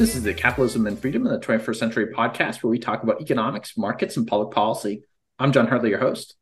This is the Capitalism and Freedom in the 21st Century podcast, where we talk about economics, markets, and public policy. I'm John Hartley, your host.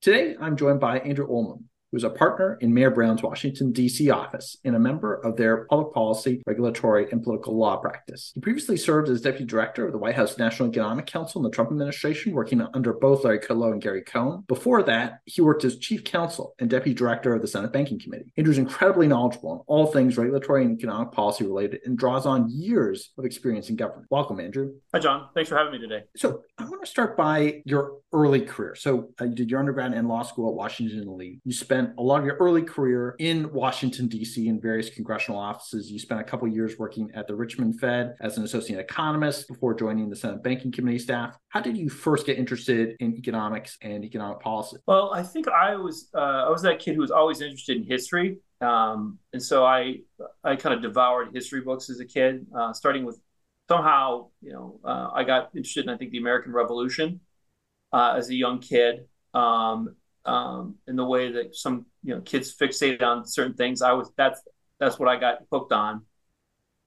Today, I'm joined by Andrew Olmem, who's a partner in Mayer Brown's Washington, D.C. office and a member of their public policy, regulatory, and political law practice. He previously served as deputy director of the White House National Economic Council in the Trump administration, working under both Larry Kudlow and Gary Cohn. Before that, he worked as chief counsel and deputy director of the Senate Banking Committee. Andrew's incredibly knowledgeable on all things regulatory and economic policy related and draws on years of experience in government. Welcome, Andrew. Hi, John. Thanks for having me today. So, I want to start by your early career. So, uh, you did your undergrad and law school at Washington and Lee. You spent a lot of your early career in Washington, D.C., in various congressional offices. You spent a couple years working at the Richmond Fed as an associate economist before joining the Senate Banking Committee staff. How did you first get interested in economics and economic policy? Well, I think I was uh, I was that kid who was always interested in history, um, and so I I kind of devoured history books as a kid, uh, starting with somehow you know uh, I got interested in I think the American Revolution uh, as a young kid. Um, um, in the way that some you know kids fixate on certain things. I was that's that's what I got hooked on,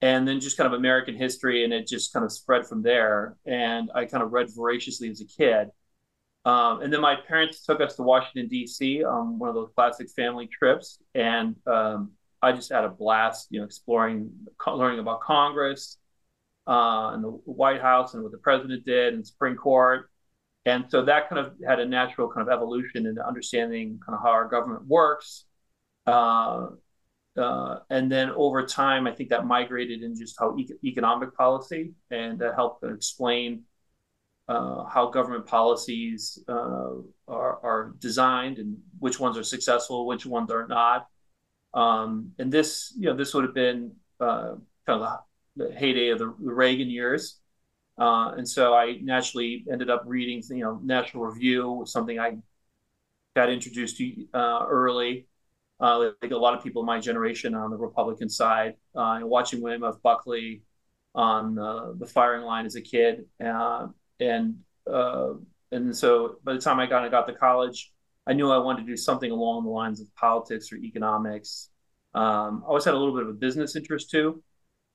and then just kind of American history, and it just kind of spread from there. And I kind of read voraciously as a kid. Um, and then my parents took us to Washington D.C. on one of those classic family trips, and um, I just had a blast, you know, exploring, learning about Congress uh, and the White House and what the president did and Supreme Court and so that kind of had a natural kind of evolution into understanding kind of how our government works. Uh, uh, and then over time, I think that migrated in just how e- economic policy and that helped explain uh, how government policies uh, are, are, designed and which ones are successful, which ones are not. Um, and this, you know, this would have been uh, kind of the, the heyday of the, the Reagan years. Uh, and so I naturally ended up reading, you know, National Review, something I got introduced to uh, early. Uh, like a lot of people in my generation on the Republican side, uh, and watching William F. Buckley on the firing line as a kid, uh, and uh, and so by the time I got I got to college, I knew I wanted to do something along the lines of politics or economics. Um, I always had a little bit of a business interest too.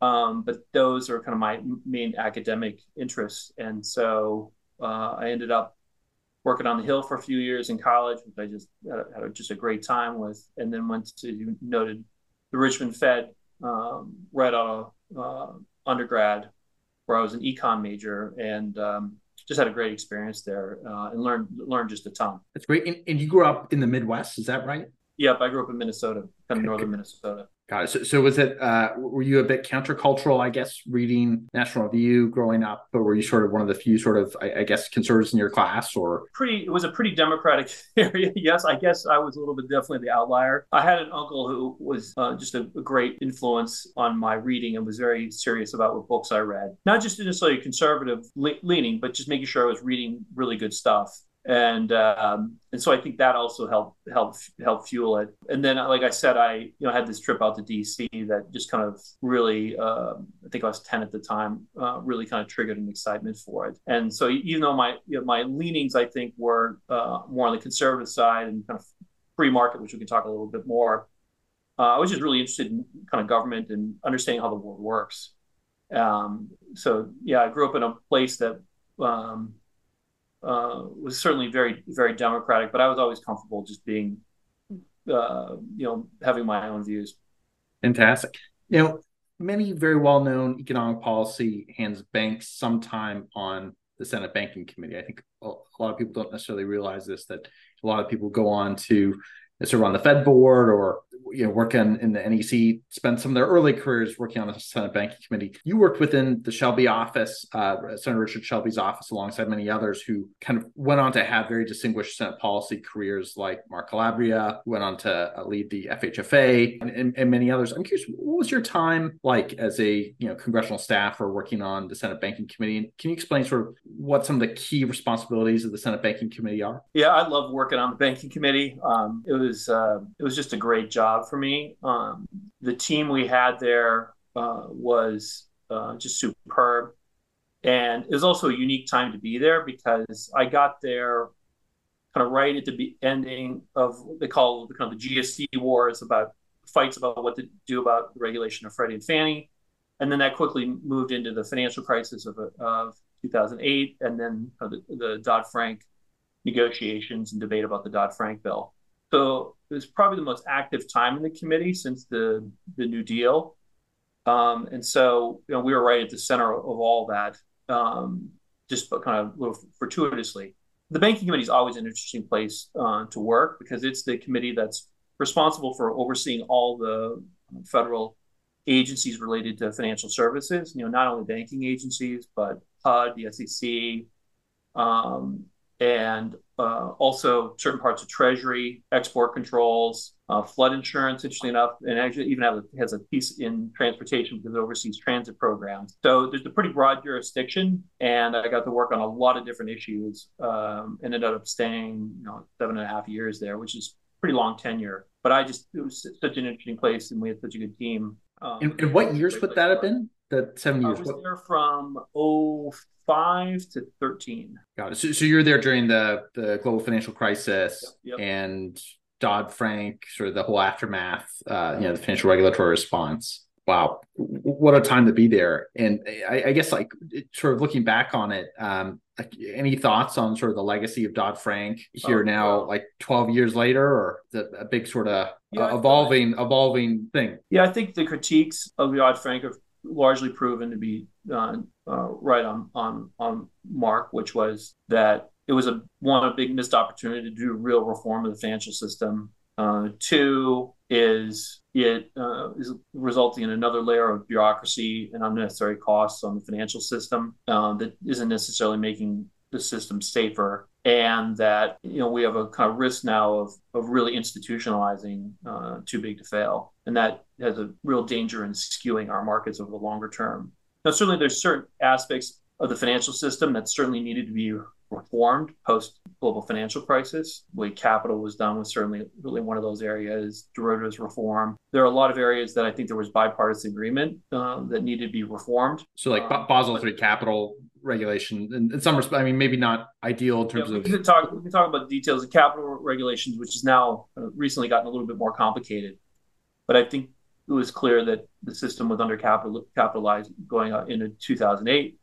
Um, but those are kind of my main academic interests. And so uh, I ended up working on the Hill for a few years in college, which I just had, a, just a great time with, and then went to you noted the Richmond Fed um, right out of uh, undergrad, where I was an econ major, and um, just had a great experience there uh, and learned learned just a ton. That's great. And, and, you grew up in the Midwest, is that right? Yep, I grew up in Minnesota, kind of northern Minnesota. Got it. So, so was it? Uh, were you a bit countercultural? I guess reading National Review growing up, but were you sort of one of the few sort of, I, I guess, conservatives in your class? Or pretty, it was a pretty democratic area. yes, I guess I was a little bit definitely the outlier. I had an uncle who was uh, just a, a, great influence on my reading and was very serious about what books I read. Not just necessarily conservative le- leaning, but just making sure I was reading really good stuff and um, and so I think that also helped help help fuel it. And then, like I said, I you know had this trip out to DC that just kind of really uh, I think I was ten at the time, uh, really kind of triggered an excitement for it. And so even though my you know, my leanings I think were uh, more on the conservative side and kind of free market, which we can talk a little bit more, uh, I was just really interested in kind of government and understanding how the world works. Um, so yeah, I grew up in a place that um, uh, was certainly very very democratic, but I was always comfortable just being, uh, you know, having my own views. Fantastic. You know, many very well known economic policy hands banks some time on the Senate Banking Committee. I think a lot of people don't necessarily realize this that a lot of people go on to sort of on the Fed board or you know, working in, the NEC, spent some of their early careers working on the Senate Banking Committee. You worked within the Shelby office, uh, Senator Richard Shelby's office, alongside many others who kind of went on to have very distinguished Senate policy careers, like Mark Calabria, who went on to uh, lead the FHFA, and, and, and, many others. I'm curious, what was your time like as a you know congressional staff or working on the Senate Banking Committee? And can you explain sort of what some of the key responsibilities of the Senate Banking Committee are? Yeah, I love working on the Banking Committee. Um, it was uh, it was just a great job for me. Um, the team we had there uh, was uh, just superb. and it was also a unique time to be there because I got there kind of right at the ending of what they call the kind of the GSE wars about fights about what to do about the regulation of Freddie and Fannie, and then that quickly moved into the financial crisis of, of 2008, and then the, the Dodd Frank negotiations and debate about the Dodd Frank bill. So it was probably the most active time in the committee since the the New Deal, um, and so you know we were right at the center of all that, um, just kind of a little fortuitously. The banking committee is always an interesting place uh, to work because it's the committee that's responsible for overseeing all the federal agencies related to financial services. You know, not only banking agencies, but HUD, the SEC, um, and uh, also certain parts of Treasury, export controls, uh, flood insurance. Interesting enough, and actually even have a, has a piece in transportation because it oversees transit programs. So there's a pretty broad jurisdiction, and I got to work on a lot of different issues. Um, ended up staying, you know, seven and a half years there, which is pretty long tenure. But I just it was such an interesting place, and we had such a good team. Um, and, and, what years would that have been? The seven years. I was what? there from oh five to thirteen. Got it. So, so you're there during the the global financial crisis yep, yep. and Dodd Frank, sort of the whole aftermath. Uh, you know, the financial regulatory response. Wow, what a time to be there! And I, I guess, like, sort of looking back on it, um, like, any thoughts on sort of the legacy of Dodd Frank here oh, now, like twelve years later, or the, a big sort of yeah, uh, evolving, evolving thing? Yeah, I think the critiques of Dodd Frank have largely proven to be uh, uh, right on on on mark, which was that it was a one a big missed opportunity to do real reform of the financial system. Uh, two is it uh, is resulting in another layer of bureaucracy and unnecessary costs on the financial system uh, that isn't necessarily making the system safer and that you know we have a kind of risk now of of really institutionalizing uh, too big to fail, and that has a real danger in skewing our markets over the longer term. Now, certainly, there's certain aspects of the financial system that certainly needed to be reformed post global financial crisis. The way capital was done was certainly really one of those areas. Derivatives reform. There are a lot of areas that I think there was bipartisan agreement uh, that needed to be reformed. So, like um, Basel three capital regulation in, in some respect. I mean, maybe not ideal in terms yeah, we of. Can talk, we can talk about the details of capital regulations, which has now uh, recently gotten a little bit more complicated. But I think it was clear that the system was under capital, capitalized going into 2008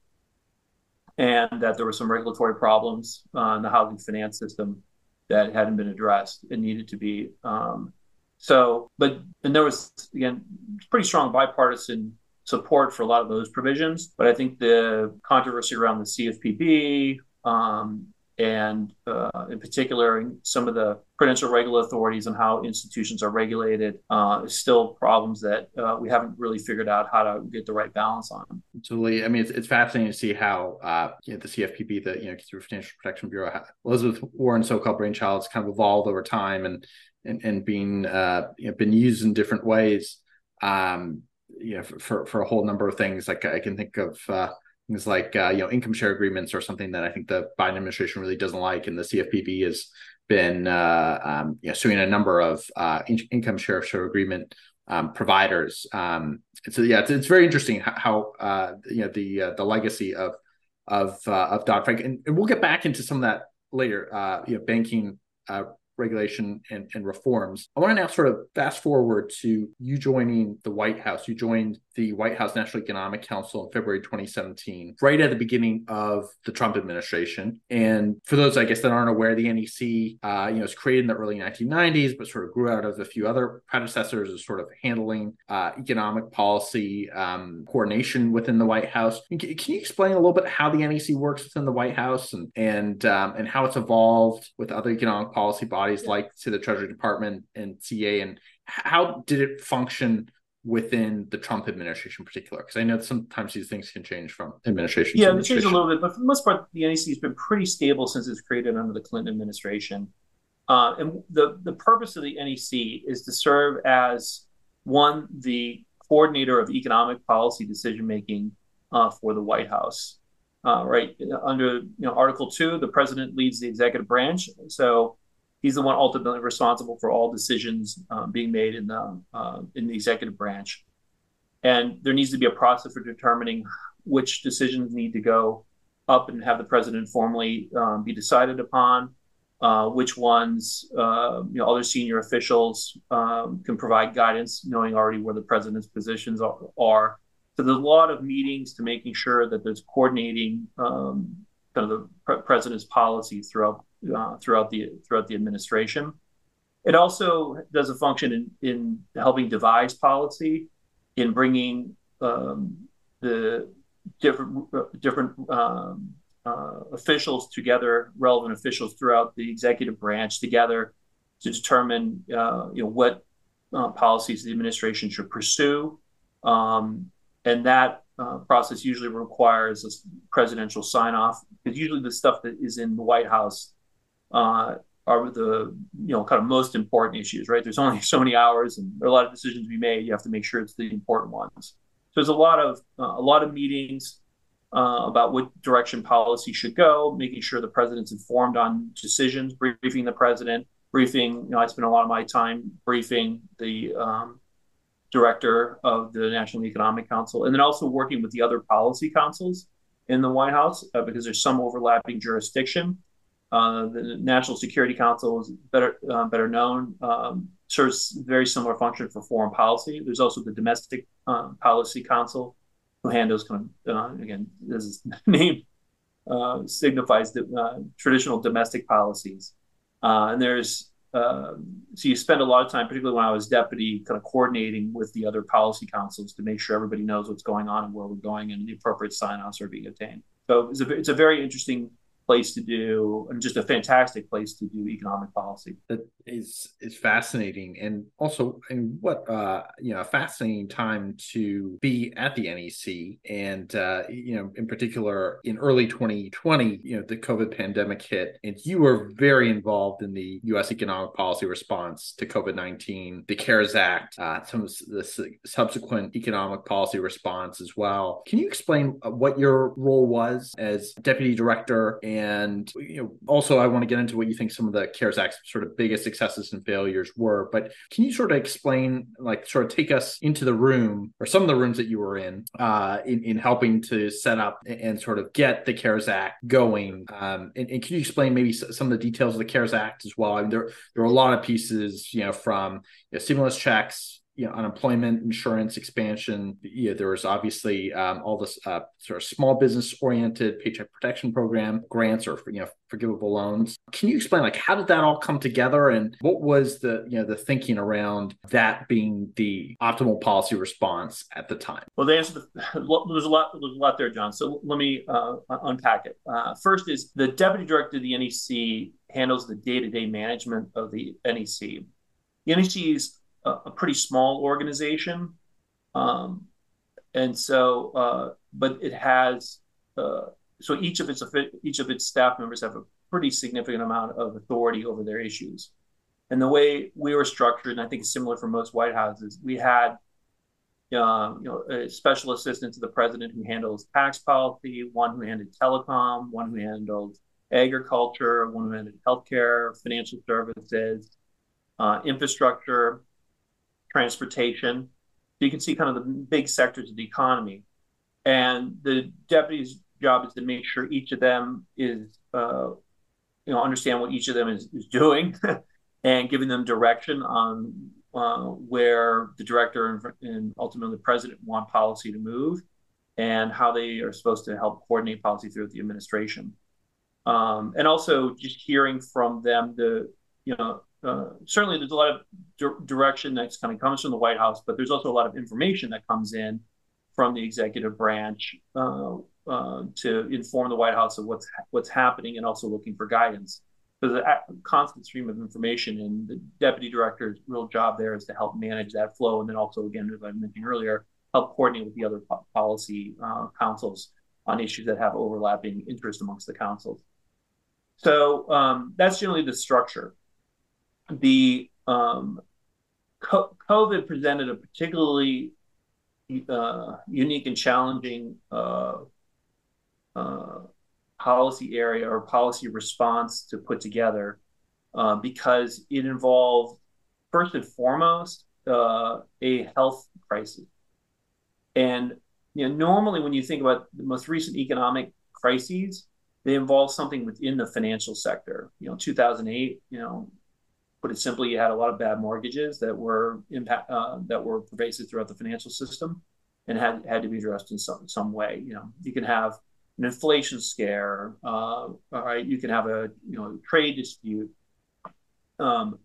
and that there were some regulatory problems uh, in the housing finance system that hadn't been addressed and needed to be. Um, so, but and there was again pretty strong bipartisan support for a lot of those provisions. But I think the controversy around the CFPB um, and uh, in particular some of the prudential regulatory authorities and how institutions are regulated uh, is still problems that uh, we haven't really figured out how to get the right balance on. Absolutely. I mean, it's, it's fascinating to see how uh, you know, the CFPB, the you know Consumer Financial Protection Bureau, Elizabeth Warren's so-called brainchild, has kind of evolved over time and and, and being uh, you know, been used in different ways. Um, you know, for, for a whole number of things. Like I can think of uh, things like uh, you know income share agreements or something that I think the Biden administration really doesn't like, and the CFPB has been uh, um, you know suing a number of uh, in- income share share agreement um, providers. Um, so yeah, it's, it's very interesting how, how uh, you know the uh, the legacy of of of Dodd Frank, and, and, we'll get back into some of that later. you know, banking regulation and, and reforms. I want to now sort of fast forward to you joining the White House. You joined the White House National Economic Council in February 2017, right at the beginning of the Trump administration. And for those, I guess, that aren't aware, the NEC, uh, you know, was created in the early 1990s, but sort of grew out of a few other predecessors as sort of handling uh, economic policy um, coordination within the White House. Can, can, you explain a little bit how the NEC works within the White House and and um, and how it's evolved with other economic policy bodies yeah. like to the Treasury Department and CEA, and how did it function? within the Trump administration in particular? Because I know sometimes these things can change from administration. To administration. Yeah, they change a little bit, but for the most part, the NEC has been pretty stable since it's created under the Clinton administration. Uh, and the, the purpose of the NEC is to serve as one, the coordinator of economic policy decision making uh, for the White House. Uh, right under you know Article Two, the president leads the executive branch, so he's the one ultimately responsible for all decisions um, being made in the uh, in the executive branch. And there needs to be a process for determining which decisions need to go up and have the president formally um, be decided upon. Uh, which ones, uh, you know, other senior officials um, can provide guidance, knowing already where the president's positions are. are. So there's a lot of meetings to making sure that there's coordinating um, kind of the pre- president's policy throughout uh, throughout the throughout the administration. It also does a function in, in helping devise policy, in bringing um, the different different um, uh, officials together, relevant officials throughout the executive branch together to determine uh, you know what uh, policies the administration should pursue, um, and that uh, process usually requires a presidential sign off because usually the stuff that is in the White House uh, are the you know kind of most important issues, right? There's only so many hours, and there are a lot of decisions to be made. You have to make sure it's the important ones. So there's a lot of uh, a lot of meetings uh, about what direction policy should go, making sure the president's informed on decisions, briefing the president, briefing. You know, I spend a lot of my time briefing the um, director of the National Economic Council, and then also working with the other policy councils in the White House uh, because there's some overlapping jurisdiction. Uh, the National Security Council is better uh, better known, um, serves very similar function for foreign policy. There's also the Domestic uh, Policy Council, who handles kind of uh, again, as its name uh, signifies the uh, traditional domestic policies. and there's so you spend a lot of time, particularly when I was deputy, kind of coordinating with the other policy councils to make sure everybody knows what's going on and where we're going and the appropriate sign-offs are being obtained. So it's a, it's a very interesting place to do and just a fantastic place to do economic policy. That is is fascinating. And also and what uh you know a fascinating time to be at the nec and uh you know in particular in early 2020 you know the covid pandemic hit and you were very involved in the us economic policy response to covid-19 the cares act uh some of the subsequent economic policy response as well. Can you explain uh, what your role was as deputy director and and you know, also, I want to get into what you think some of the CARES Act sort of biggest successes and failures were. But can you sort of explain, like, sort of take us into the room or some of the rooms that you were in, uh, in, in helping to set up and sort of get the CARES Act going? Um, and, and can you explain maybe some of the details of the CARES Act as well? I mean, there there are a lot of pieces, you know, from you know, stimulus checks you know, unemployment insurance expansion. Yeah, there was obviously um, all this uh, sort of small business oriented paycheck protection program grants or you know forgivable loans. Can you explain like how did that all come together and what was the you know the thinking around that being the optimal policy response at the time? Well, the answer the, there's a lot there's a lot there, John. So let me uh, unpack it. Uh, first is the deputy director of the NEC handles the day to day management of the NEC. The NEC is a, a pretty small organization. Um, and so, uh, but it has, uh, so each of its each of its staff members have a pretty significant amount of authority over their issues. And the way we were structured, and I think it's similar for most White Houses, we had um, you know, a special assistant to the president who handles tax policy, one who handled telecom, one who handled agriculture, one who handled healthcare, financial services, uh, infrastructure, transportation. So you can see kind of the big sectors of the economy. And the deputy's job is to make sure each of them is, uh, you know, understand what each of them is, is doing and giving them direction on uh, where the director and, and, ultimately the president want policy to move and how they are supposed to help coordinate policy throughout the administration. Um, and also just hearing from them the, you know, uh, certainly there's a lot of di- direction that kind of comes from the White House, but there's also a lot of information that comes in from the executive branch uh, uh, to inform the White House of what's what's happening and also looking for guidance. There's a constant stream of information, and the deputy director's real job there is to help manage that flow, and then also, again, as I mentioned earlier, help coordinate with the other po- policy uh, councils on issues that have overlapping interest amongst the councils. So um, that's generally the structure the um, COVID presented a particularly uh, unique and challenging uh, uh, policy area or policy response to put together uh, because it involved, first and foremost, uh, a health crisis. And you know, normally when you think about the most recent economic crises, they involve something within the financial sector. You know, 2008, you know, put it simply, you had a lot of bad mortgages that were impact uh, that were pervasive throughout the financial system, and had had to be addressed in some some way. You know, you can have an inflation scare. Uh, all right, you can have a you know trade dispute. Um,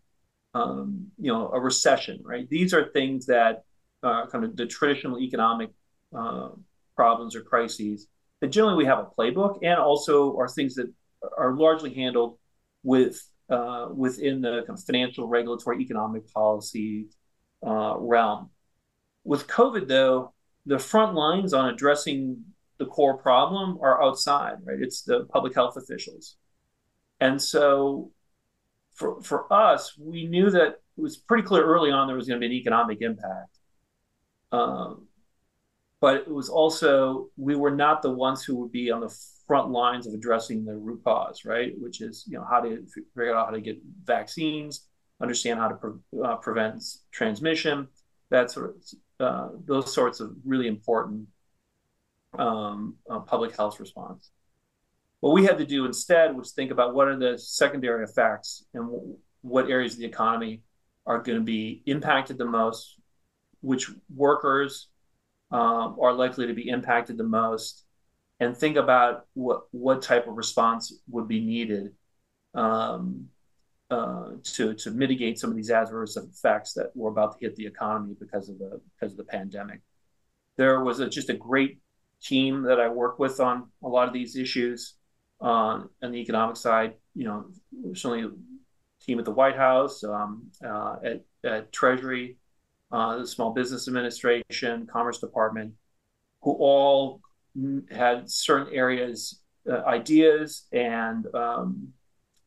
um, you know, a recession. Right. These are things that uh, kind of the traditional economic uh, problems or crises that generally we have a playbook, and also are things that are largely handled with uh, within the kind of financial, regulatory, economic policy uh, realm. With COVID, though, the front lines on addressing the core problem are outside, right? It's the public health officials. And so for, for us, we knew that it was pretty clear early on there was going to be an economic impact. Um, but it was also, we were not the ones who would be on the front lines of addressing the root cause, right? Which is, you know, how to figure out how to get vaccines, understand how to pre- uh, prevent transmission, that sort of, uh, those sorts of really important um, uh, public health response. What we had to do instead was think about what are the secondary effects and what areas of the economy are going to be impacted the most, which workers um, are likely to be impacted the most, and think about what what type of response would be needed um, uh, to to mitigate some of these adverse effects that were about to hit the economy because of the because of the pandemic. There was a, just a great team that I work with on a lot of these issues uh, on the economic side. You know, certainly team at the White House, um, uh, at, at Treasury, uh, the Small Business Administration, Commerce Department, who all had certain areas, uh, ideas, and um,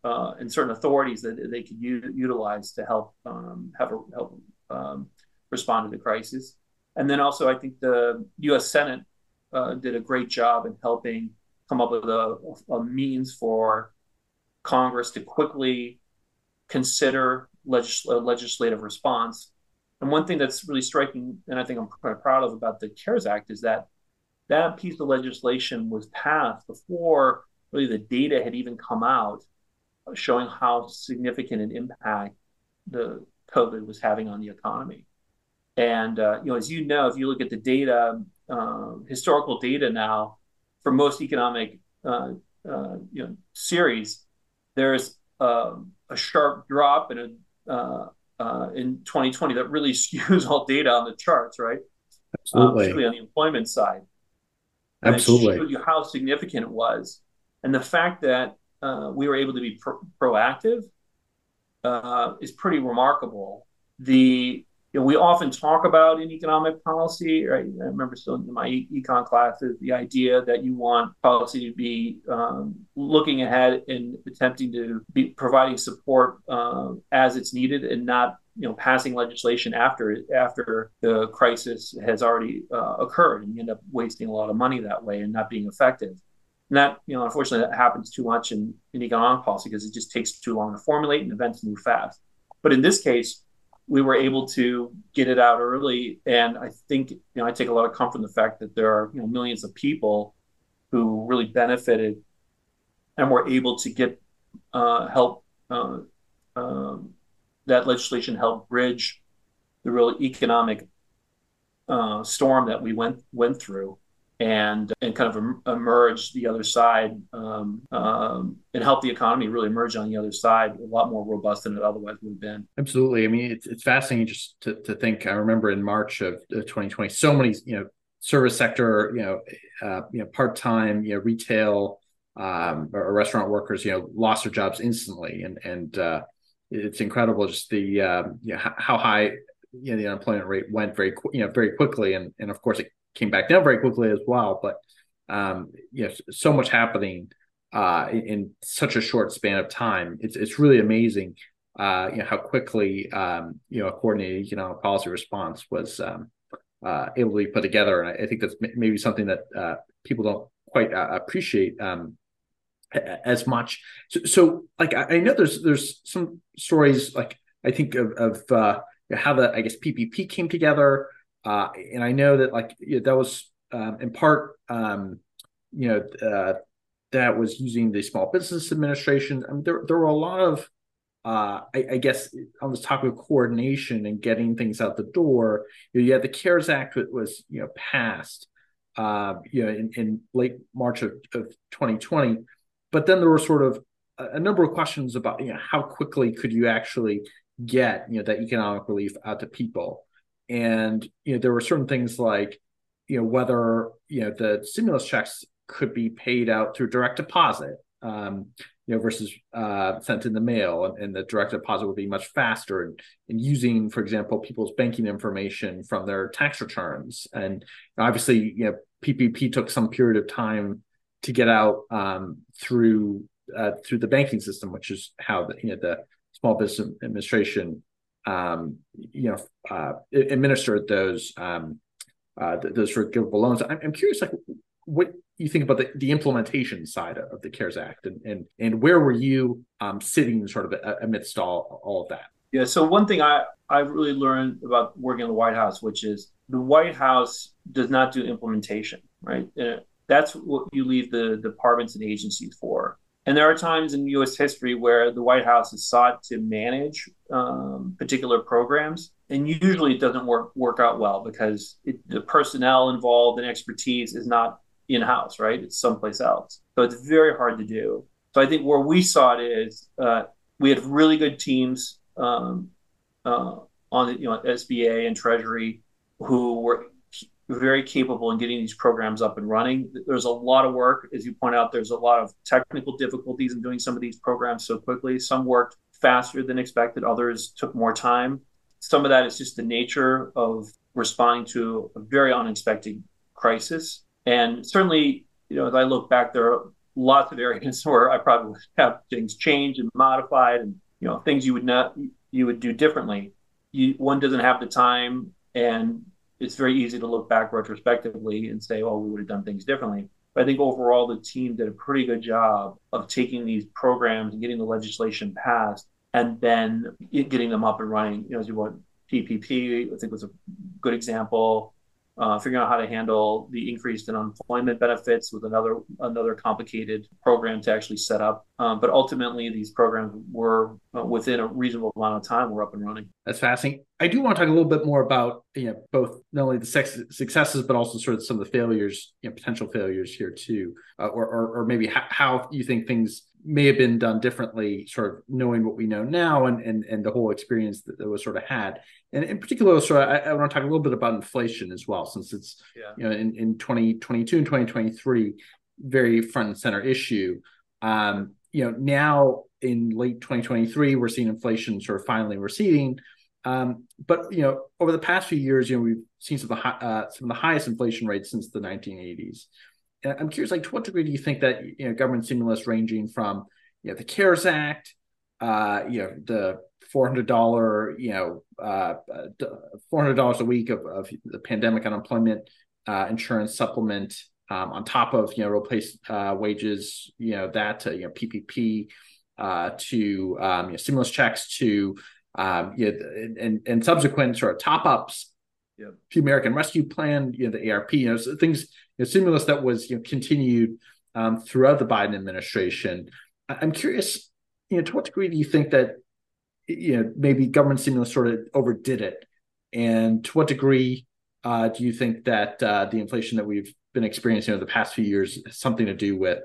uh, and certain authorities that they could u- utilize to help um, have a, help um, respond to the crisis. And then also, I think the U.S. Senate uh, did a great job in helping come up with a, a means for Congress to quickly consider legis- legislative response. And one thing that's really striking, and I think I'm quite proud of about the CARES Act, is that that piece of legislation was passed before really the data had even come out showing how significant an impact the COVID was having on the economy. And uh, you know, as you know, if you look at the data, uh, historical data now for most economic uh, uh you know series, there's um, a sharp drop in a uh, uh, in 2020 that really skews all data on the charts, right? Absolutely. Um, particularly on the employment side. Absolutely. showed you how significant it was. And the fact that uh, we were able to be pro- proactive uh, is pretty remarkable. The you know, we often talk about in economic policy, right? I remember still in my econ classes, the idea that you want policy to be um, looking ahead and attempting to be providing support uh, as it's needed and not you know passing legislation after after the crisis has already uh, occurred and you end up wasting a lot of money that way and not being effective. And that you know unfortunately that happens too much in, in economic policy because it just takes too long to formulate and events move fast. But in this case we were able to get it out early. And i think you know i take a lot of comfort in the fact that there are you know millions of people who really benefited and were able to get uh, help uh, um, that legislation helped bridge the real economic uh, storm that we went went through and and kind of emerge the other side um, um, and help the economy really emerge on the other side a lot more robust than it otherwise would have been. Absolutely. I mean, it's, it's fascinating just to, to think. I remember in March of 2020, so many you know service sector, you know, uh, you know, part time, you know, retail, um, or restaurant workers, you know, lost their jobs instantly, and and uh, it's incredible just the um, you know how high you know the unemployment rate went very you know very quickly. And and of course it came back down very quickly as well. But um you know so much happening uh in, in such a short span of time. It's it's really amazing uh you know how quickly um you know a coordinated economic policy response was um uh able to be put together. And I, I think that's maybe something that uh people don't quite uh, appreciate um as much. So, so like I, I, know there's there's some stories like I think of of uh, how the I guess PPP came together, uh, and I know that like you know, that was um, in part, um, you know, uh, that was using the Small Business Administration. I mean, there there were a lot of, uh, I, I, guess, on this topic of coordination and getting things out the door. You, know, you had the CARES Act that was you know passed, uh, you know, in, in late March of, of 2020, but then there were sort of a, a number of questions about you know how quickly could you actually get you know that economic relief out to people, and you know there were certain things like you know whether you know the stimulus checks could be paid out through direct deposit um, you know versus uh, sent in the mail and, and, the direct deposit would be much faster and, and, using for example people's banking information from their tax returns. And obviously you know ppp took some period of time to get out um, through uh, through the banking system which is how the you know the small business administration um, you know uh, administered those um, uh, those forgivable loans. I'm, I'm curious, like what you think about the, the implementation side of the CARES Act, and and and where were you um, sitting, sort of amidst all all of that? Yeah. So one thing I I really learned about working in the White House, which is the White House does not do implementation, right? That's what you leave the departments and agencies for. And there are times in U.S. history where the White House has sought to manage um, particular programs, and usually it doesn't work work out well because it, the personnel involved and expertise is not in house, right? It's someplace else, so it's very hard to do. So I think where we saw it is uh, we had really good teams um, uh, on the you know SBA and Treasury who were very capable in getting these programs up and running. There's a lot of work, as you point out. There's a lot of technical difficulties in doing some of these programs so quickly. Some worked faster than expected. Others took more time. Some of that is just the nature of responding to a very unexpected crisis. And certainly, you know, as I look back, there are lots of areas where I probably would have things changed and modified, and you know, things you would not you would do differently. You, one doesn't have the time and it's very easy to look back retrospectively and say, "Oh, we would have done things differently." But I think overall, the team did a pretty good job of taking these programs and getting the legislation passed, and then getting them up and running. You know, as you want PPP, I think was a good example uh, figuring out how to handle the increase in unemployment benefits with another another complicated program to actually set up. Um, but ultimately, these programs were uh, within a reasonable amount of time were up and running. That's fascinating. I do want to talk a little bit more about you know both not only the successes but also sort of some of the failures, you know, potential failures here too, uh, or, or, or maybe how, how you think things may have been done differently, sort of knowing what we know now and and, and the whole experience that, that was sort of had. And in particular, sort of, I, I, want to talk a little bit about inflation as well, since it's yeah. you know in, in 2022 and 2023 very front and center issue. Um, you know, now in late 2023, we're seeing inflation sort of finally receding. Um, but you know, over the past few years, you know, we've seen some of the uh, some of the highest inflation rates since the 1980s. I'm curious, like, to what degree do you think that you know government stimulus ranging from you know the CARES Act, uh, you know the four hundred dollar, you know, uh, four hundred dollars a week of, of the pandemic unemployment uh, insurance supplement um, on top of you know replace uh, wages, you know that to you know PPP uh, to um, you know, stimulus checks to um, you know, and and subsequent sort of top ups Yep. The American Rescue Plan, you know, the ARP, you know, so things, know, stimulus that was you know continued um, throughout the Biden administration. I'm curious, you know, to what degree do you think that you know maybe government stimulus sort of overdid it, and to what degree uh, do you think that uh, the inflation that we've been experiencing over the past few years has something to do with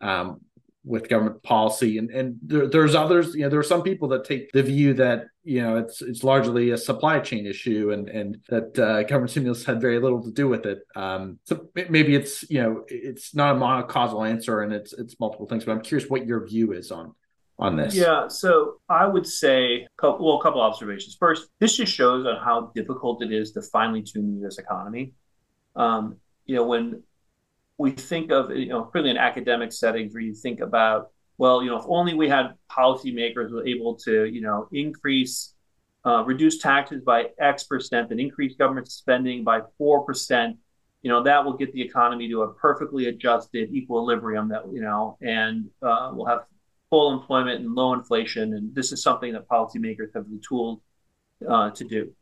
um, with government policy. And and there, there's others you know there are some people that take the view that you know it's it's largely a supply chain issue and and that uh, government stimulus had very little to do with it. Um, so maybe it's you know it's not a monocausal answer and it's it's multiple things but i'm curious what your view is on on this. Yeah. So i would say well a couple observations. First this just shows on how difficult it is to finely tune the us economy. Um, you know when we think of, you know, particularly in academic settings where you think about, well, you know, if only we had policymakers were able to, you know, increase, uh, reduce taxes by X percent and increase government spending by 4%, you know, that will get the economy to a perfectly adjusted equilibrium that, you know, and uh, we'll have full employment and low inflation. And this is something that policymakers have the tools uh, to do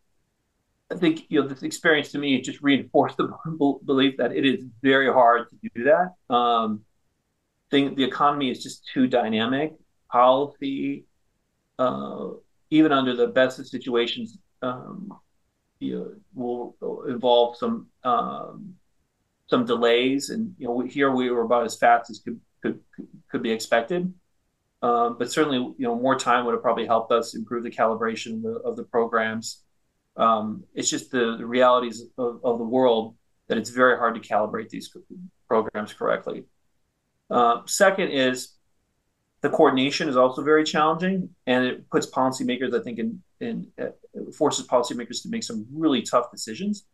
I think you know this experience to me just reinforced the belief that it is very hard to do that. Um, thing, the economy is just too dynamic. Policy, uh, even under the best of situations, um, you know, will involve some um, some delays, and you know, here we were about as fast as could could could be expected. Um, but certainly, you know, more time would have probably helped us improve the calibration of the, of the programs. Um, it's just the, the realities of, of, the world that it's very hard to calibrate these programs correctly. Uh, second is the coordination is also very challenging, and it puts policymakers, I think, in, in uh, forces policymakers to make some really tough decisions.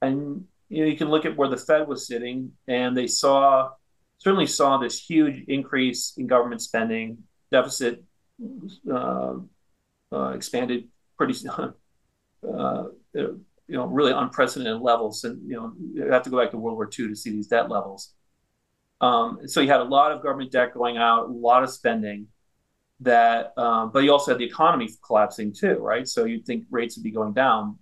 And you know, you can look at where the Fed was sitting, and they saw certainly saw this huge increase in government spending, deficit uh, uh, expanded pretty, uh, you know, really unprecedented levels, and you know, you have to go back to World War II to see these debt levels. Um, so you had a lot of government debt going out, a lot of spending. That, um, but you also had the economy collapsing too, right? So you'd think rates would be going down,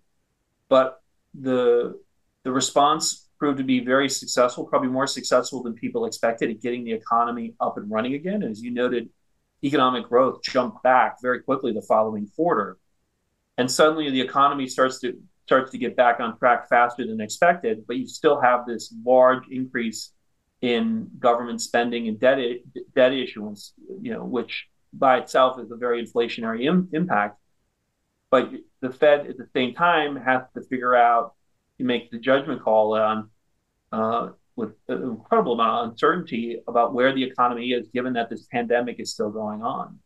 but the the response proved to be very successful, probably more successful than people expected at getting the economy up and running again. And as you noted, economic growth jumped back very quickly the following quarter. And suddenly the economy starts to starts to get back on track faster than expected, but you still have this large increase in government spending and debt debt issuance, you know, which by itself is a very inflationary Im- impact. But the Fed at the same time has to figure out you make the judgment call on uh, with an incredible amount of uncertainty about where the economy is, given that this pandemic is still going on.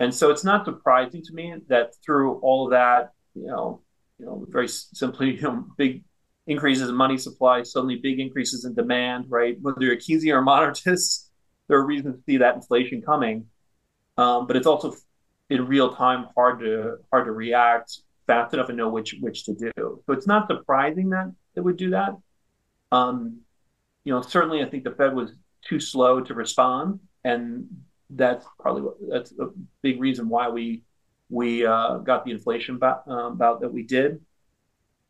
And so it's not surprising to me that through all of that, you know, you know, very simply, you know, big increases in money supply, suddenly big increases in demand, right? Whether you're Keynesian or monetarist, there are reasons to see that inflation coming. Um, but it's also in real time hard to hard to react fast enough and know which which to do. So it's not surprising that it would do that. Um, you know, certainly I think the Fed was too slow to respond, and that's probably what, that's a big reason why we we uh, got the inflation um, bout that we did.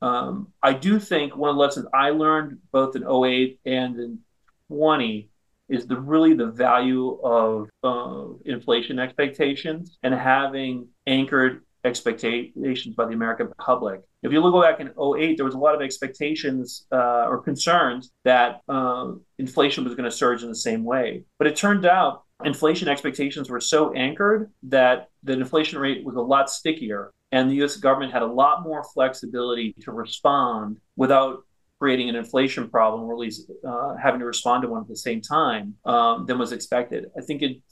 Um, I do think one of the lessons I learned both in 08 and in 20 is the really the value of inflation expectations and having anchored expectations by the American public. If you look back in 08, there was a lot of expectations uh, or concerns that uh, inflation was going to surge in the same way. But it turned out inflation expectations were so anchored that the inflation rate was a lot stickier. And the US government had a lot more flexibility to respond without creating an inflation problem, or at least uh, having to respond to one at the same time um, than was expected. I think in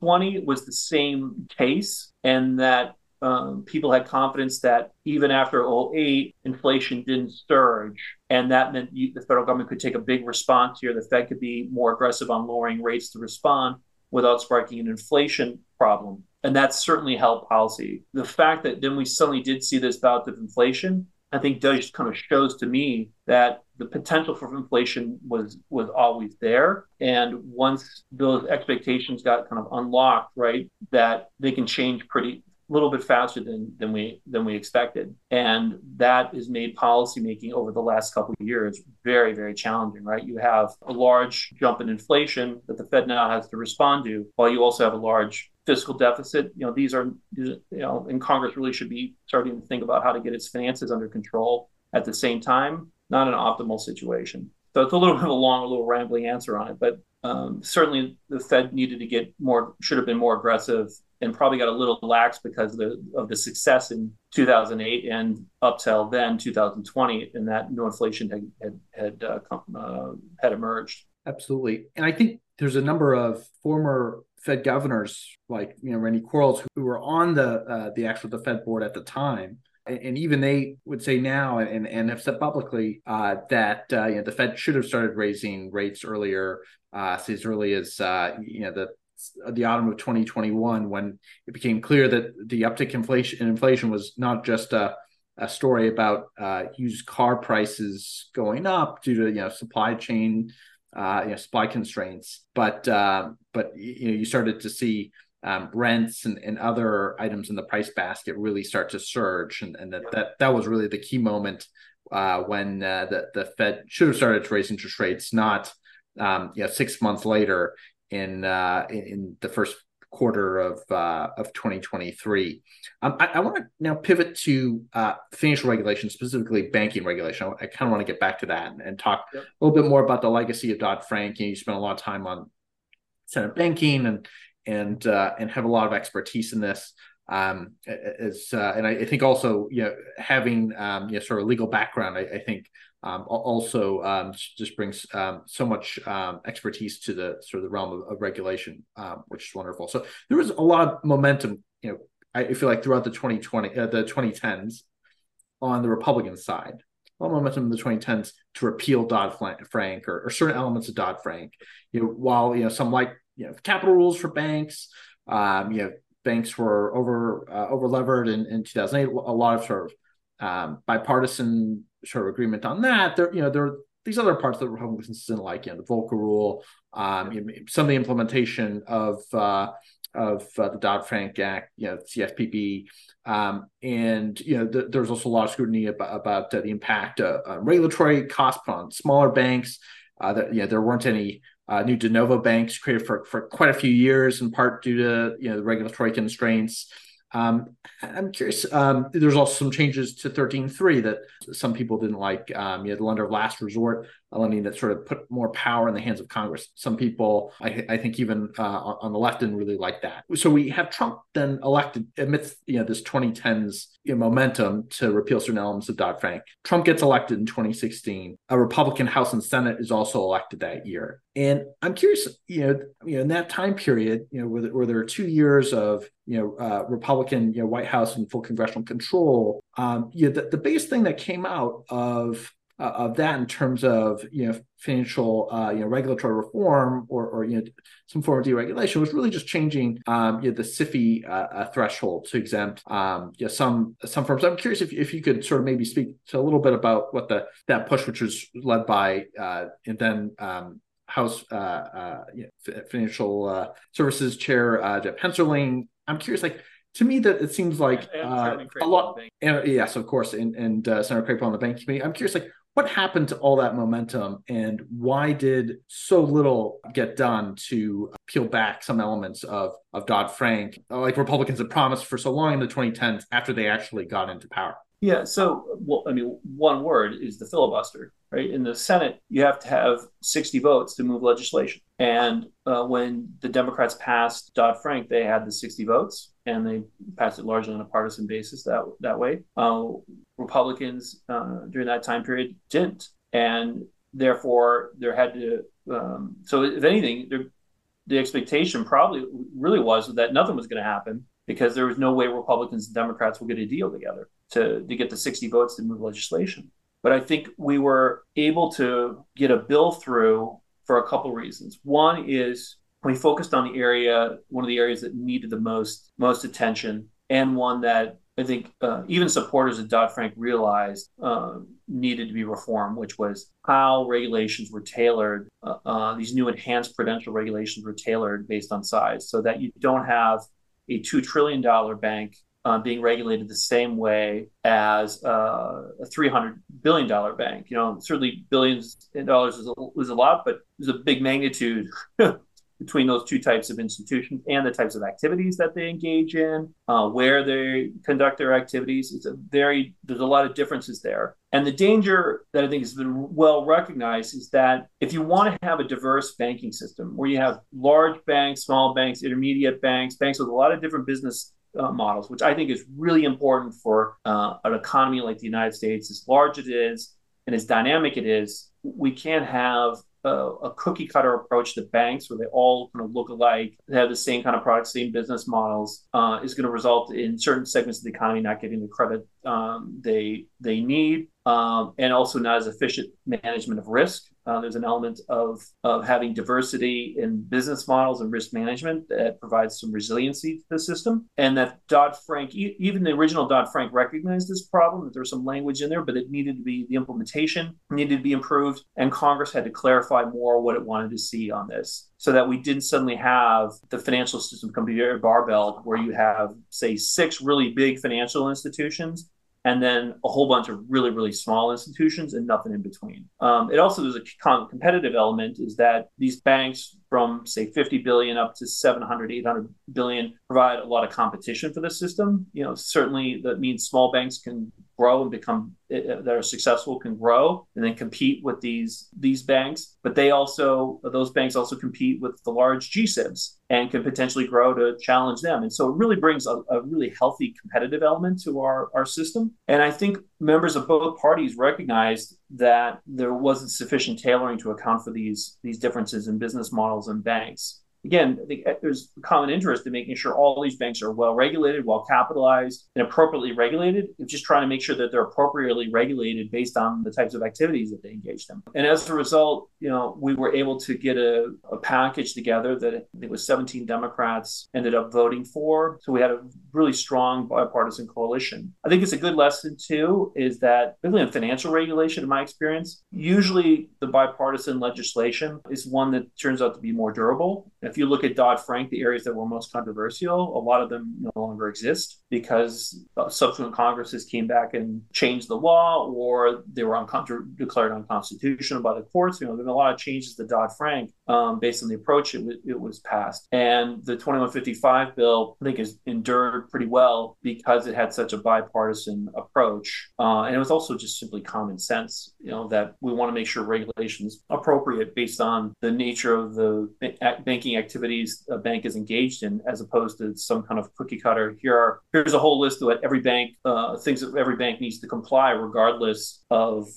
20 was the same case, and that um, people had confidence that even after 08, inflation didn't surge. And that meant you, the federal government could take a big response here. The Fed could be more aggressive on lowering rates to respond without sparking an inflation problem. And that certainly helped policy. The fact that then we suddenly did see this bout of inflation, I think does kind of shows to me that the potential for inflation was was always there. And once those expectations got kind of unlocked, right, that they can change pretty little bit faster than than we than we expected, and that has made policymaking over the last couple of years very very challenging. Right, you have a large jump in inflation that the Fed now has to respond to, while you also have a large fiscal deficit. You know, these are you know, and Congress really should be starting to think about how to get its finances under control at the same time. Not an optimal situation. So it's a little bit of a long, a little rambling answer on it, but um, certainly the Fed needed to get more, should have been more aggressive and probably got a little lax because of the, of the success in 2008 and up till then 2020 and that no inflation had had had, uh, uh, had emerged. Absolutely. And i think there's a number of former fed governors like you know randy quarles who were on the uh, the actual the fed board at the time and, even they would say now and, and have said publicly uh, that uh, you know the Fed should have started raising rates earlier, uh, as early as uh, you know the the autumn of 2021 when it became clear that the uptick inflation in inflation was not just a, a story about uh, used car prices going up due to you know supply chain uh, you know supply constraints, but but you know you started to see um, rents and, and other items in the price basket really start to surge, and, and that, that that was really the key moment uh, when uh, the the Fed should have started to raise interest rates, not um, you know six months later in uh, in the first quarter of uh, of 2023. Um, I, I want to now pivot to uh, financial regulation, specifically banking regulation. I, I kind of want to get back to that and, and talk yep. a little bit more about the legacy of Dodd Frank. You, know, you spent a lot of time on Senate banking and and uh, and have a lot of expertise in this. Um, as uh, and I, I, think also you know having um, you know sort of legal background, I, I think um, also um, just brings um, so much um, expertise to the sort of the realm of, of regulation, which is wonderful. So there was a lot of momentum, you know, I feel like throughout the 2020, uh, the 2010s on the Republican side, a lot of momentum in the 2010s to repeal Dodd Frank or, or certain elements of Dodd Frank. You know, while you know some like you know capital rules for banks, um, you know, banks were over uh, over levered in, in 2008. A lot of sort of um, bipartisan sort of agreement on that. There, you know, there are these other parts that Republicans didn't like, you know, the Volcker rule, um, you know, some of the implementation of uh, of uh, the Dodd Frank Act, you know, CFPB, um, and you know, th- there's also a lot of scrutiny about, about uh, the impact uh, regulatory costs on smaller banks. Uh, that you know, there weren't any uh, new de novo banks created for for quite a few years, in part due to you know the regulatory constraints. Um, I'm curious. Um, there's also some changes to 13.3 that some people didn't like. Um, you had the lender of last resort, a lending that sort of put more power in the hands of Congress. Some people, I, I think, even uh, on the left, didn't really like that. So we have Trump then elected amidst you know this 2010s you know, momentum to repeal certain elements of Dodd Frank. Trump gets elected in 2016. A Republican House and Senate is also elected that year. And I'm curious, you know, you know, in that time period, you know, where, where there are two years of you know uh, Republican, you know, White House and full congressional control, um, you know, the, the biggest thing that came out of uh, of that in terms of you know financial uh, you know regulatory reform or, or you know some form of deregulation was really just changing um, you know, the SIFI uh, uh, threshold to exempt um, you know, some some firms. I'm curious if, if you could sort of maybe speak to a little bit about what the that push, which was led by uh, and then um, House uh, uh, you know, Financial uh, Services Chair uh, Jeff Hensarling. I'm curious, like to me, that it seems like uh, a lot. And, yes, of course, and, and uh, Senator Crapo on the banking committee. I'm curious, like what happened to all that momentum and why did so little get done to peel back some elements of, of Dodd-Frank, like Republicans had promised for so long in the 2010s after they actually got into power? Yeah, so well, I mean, one word is the filibuster, right? In the Senate, you have to have 60 votes to move legislation. And uh, when the Democrats passed Dodd Frank, they had the 60 votes, and they passed it largely on a partisan basis that that way. Uh, Republicans uh, during that time period didn't, and therefore there had to. Um, so, if anything, there, the expectation probably really was that nothing was going to happen because there was no way Republicans and Democrats would get a deal together to, to get the 60 votes to move legislation. But I think we were able to get a bill through for a couple reasons. One is we focused on the area, one of the areas that needed the most most attention, and one that I think uh, even supporters of Dodd Frank realized uh, needed to be reformed, which was how regulations were tailored. Uh, uh these new enhanced prudential regulations were tailored based on size, so that you don't have a two trillion dollar bank uh, being regulated the same way as uh, a three hundred billion dollar bank. You know, certainly billions in dollars is a, is a lot, but there's a big magnitude between those two types of institutions and the types of activities that they engage in, uh, where they conduct their activities. It's a very there's a lot of differences there. And the danger that I think has been well recognized is that if you want to have a diverse banking system where you have large banks, small banks, intermediate banks, banks with a lot of different business uh, models, which I think is really important for uh, an economy like the United States, as large it is and as dynamic it is, we can't have a, a, cookie cutter approach to banks where they all kind of look alike, they have the same kind of products, same business models, uh, is going to result in certain segments of the economy not getting the credit um, they they need, um, and also not as efficient management of risk uh, there's an element of of having diversity in business models and risk management that provides some resiliency to the system, and that Dodd Frank, e- even the original Dodd Frank, recognized this problem that there's some language in there, but it needed to be the implementation needed to be improved, and Congress had to clarify more what it wanted to see on this so that we didn't suddenly have the financial system come to a barbell where you have, say, six really big financial institutions and then a whole bunch of really really small institutions and nothing in between. Um, it also there's a competitive element is that these banks from say 50 billion up to 700 800 billion provide a lot of competition for the system. You know certainly that means small banks can grow and become uh, uh, that are successful can grow and then compete with these these banks. But they also those banks also compete with the large GSIBs and can potentially grow to challenge them. And so it really brings a, a really healthy competitive element to our our system. And I think members of both parties recognized that there wasn't sufficient tailoring to account for these these differences in business models and banks again, I think uh, there's a common interest in making sure all these banks are well regulated, well capitalized, and appropriately regulated. It's just trying to make sure that they're appropriately regulated based on the types of activities that they engage in. And as a result, you know, we were able to get a, a package together that I think was 17 Democrats ended up voting for. So we had a really strong bipartisan coalition. I think it's a good lesson too, is that particularly in financial regulation, in my experience, usually the bipartisan legislation is one that turns out to be more durable if you look at Dodd Frank, the areas that were most controversial, a lot of them no longer exist because subsequent Congresses came back and changed the law or they were uncon- declared unconstitutional by the courts. You know, there have been a lot of changes to Dodd Frank um, based on the approach it, w- it was passed. And the 2155 bill, I think, has endured pretty well because it had such a bipartisan approach. Uh, and it was also just simply common sense, you know, that we want to make sure regulations appropriate based on the nature of the banking activities a bank is engaged in, as opposed to some kind of cookie cutter. Here are here's a whole list of what every bank uh, things that every bank needs to comply, regardless of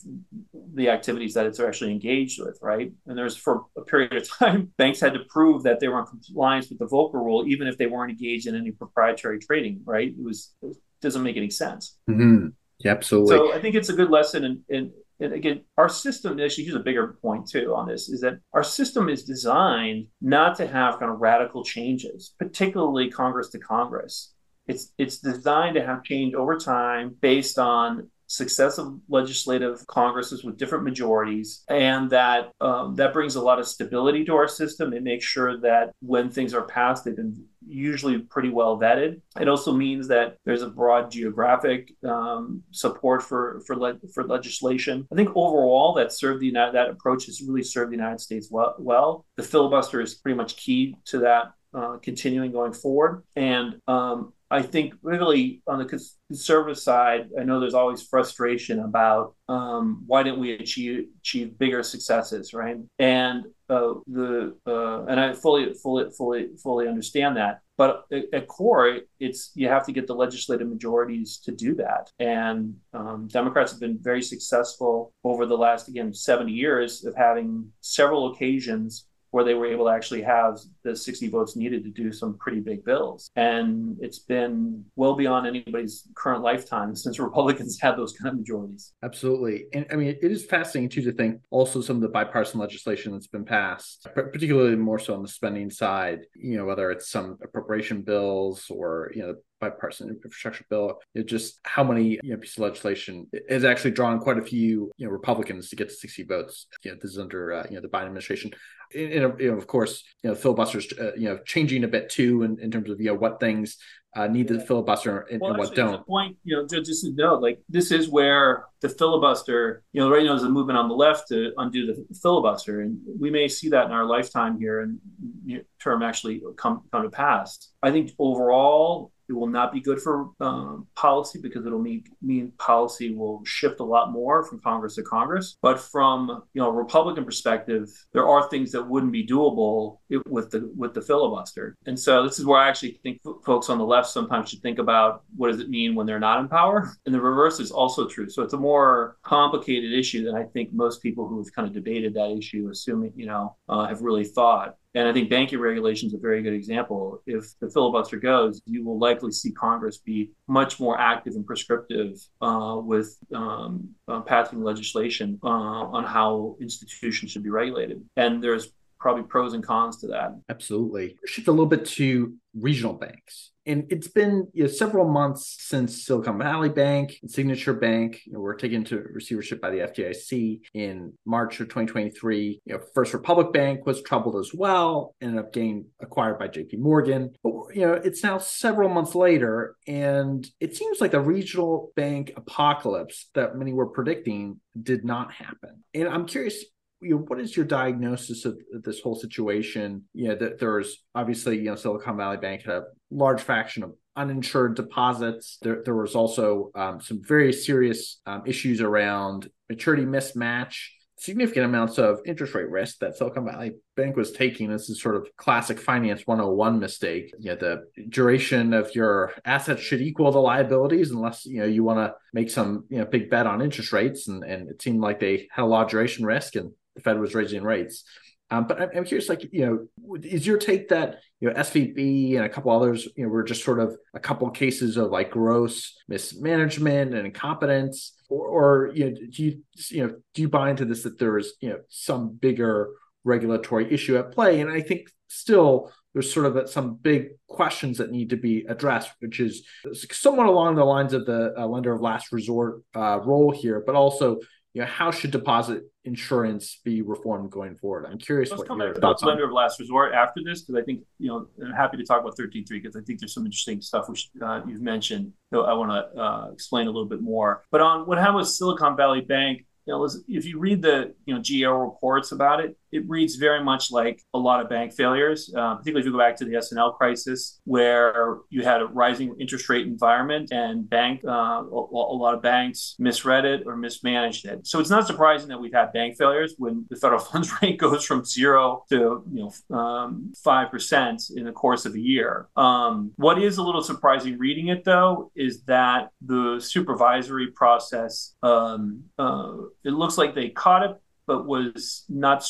the activities that it's actually engaged with, right? And there's for a period of time, banks had to prove that they were in compliance with the Volcker rule, even if they weren't engaged in any proprietary trading, right? It was it doesn't make any sense. Mm-hmm. Yeah, absolutely. So I think it's a good lesson in, in and again, our system, actually, here's a bigger point too on this, is that our system is designed not to have kind of radical changes, particularly Congress to Congress. It's it's designed to have change over time based on successive legislative congresses with different majorities, and that um, that brings a lot of stability to our system. It makes sure that when things are passed, they've been usually pretty well vetted. It also means that there's a broad geographic um, support for for le- for legislation. I think overall that served the United, that approach has really served the United States well. well. The filibuster is pretty much key to that uh, continuing going forward. And um, I think really on the conservative side, I know there's always frustration about um, why didn't we achieve achieve bigger successes, right? And uh, the uh, and I fully fully fully fully understand that. But at core, it's you have to get the legislative majorities to do that. And um, Democrats have been very successful over the last again 70 years of having several occasions where they were able to actually have the 60 votes needed to do some pretty big bills. And it's been well beyond anybody's current lifetime since Republicans had those kind of majorities. Absolutely. And I mean, it is fascinating too to think also some of the bipartisan legislation that's been passed, particularly more so on the spending side, you know, whether it's some appropriation bills or, you know, bipartisan infrastructure bill. It just how many you know, pieces of legislation has actually drawn quite a few you know Republicans to get to 60 votes. You know, this is under uh, you know the Biden administration. And, you know, of course, you know, filibusters, uh, you know, changing a bit too in, in terms of you know what things uh, need the filibuster and, well, and what don't. Point, you know, just to note, like this is where the filibuster, you know, right now there's a movement on the left to undo the filibuster, and we may see that in our lifetime here and term actually come come to pass. I think overall, it will not be good for um, policy because it'll mean, mean policy will shift a lot more from Congress to Congress. But from you know Republican perspective, there are things that wouldn't be doable with the with the filibuster. And so this is where I actually think folks on the left sometimes should think about what does it mean when they're not in power? And the reverse is also true. So it's a more complicated issue than I think most people who have kind of debated that issue, assuming, you know, uh, have really thought. And I think banking regulation is a very good example. If the filibuster goes, you will likely see Congress be much more active and prescriptive uh, with um, uh, passing legislation uh, on how institutions should be regulated. And there's probably pros and cons to that. Absolutely. Shift a little bit to regional banks. And it's been you know, several months since Silicon Valley Bank and Signature Bank you know, were taken into receivership by the FDIC in March of 2023. You know, First Republic Bank was troubled as well, ended up getting acquired by JP Morgan. But you know, it's now several months later, and it seems like the regional bank apocalypse that many were predicting did not happen. And I'm curious, you know, what is your diagnosis of this whole situation? You know, that there's obviously, you know, Silicon Valley Bank had a large faction of uninsured deposits. There, there was also um, some very serious um, issues around maturity mismatch, significant amounts of interest rate risk that Silicon Valley Bank was taking. This is sort of classic finance 101 mistake. You know, the duration of your assets should equal the liabilities unless, you know, you want to make some, you know, big bet on interest rates. And, and it seemed like they had a lot of duration risk and the Fed was raising rates. Um, but I'm, I'm, curious, like, you know, is your take that, you know, SVB and a couple others, you know, were just sort of a couple cases of like gross mismanagement and incompetence? Or, or, you know, do you, you know, do you buy into this that there is, you know, some bigger regulatory issue at play? And I think still there's sort of some big questions that need to be addressed, which is somewhat along the lines of the uh, lender of last resort uh, role here, but also you know, how should deposit insurance be reformed going forward? I'm curious Let's what your thoughts on. Lender of last resort after this, because I think you know I'm happy to talk about 13.3 because I think there's some interesting stuff which uh, you've mentioned. I want to uh, explain a little bit more. But on what happened with Silicon Valley Bank, you know, if you read the you know GAO reports about it, it reads very much like a lot of bank failures, uh, particularly if you go back to the S&L crisis, where you had a rising interest rate environment and bank uh, a, a, lot of banks misread it or mismanaged it. So it's not surprising that we've had bank failures when the federal funds rate goes from zero to you know um, five um, percent in the course of a year. Um, what is a little surprising reading it though is that the supervisory process um, uh, it looks like they caught it but was not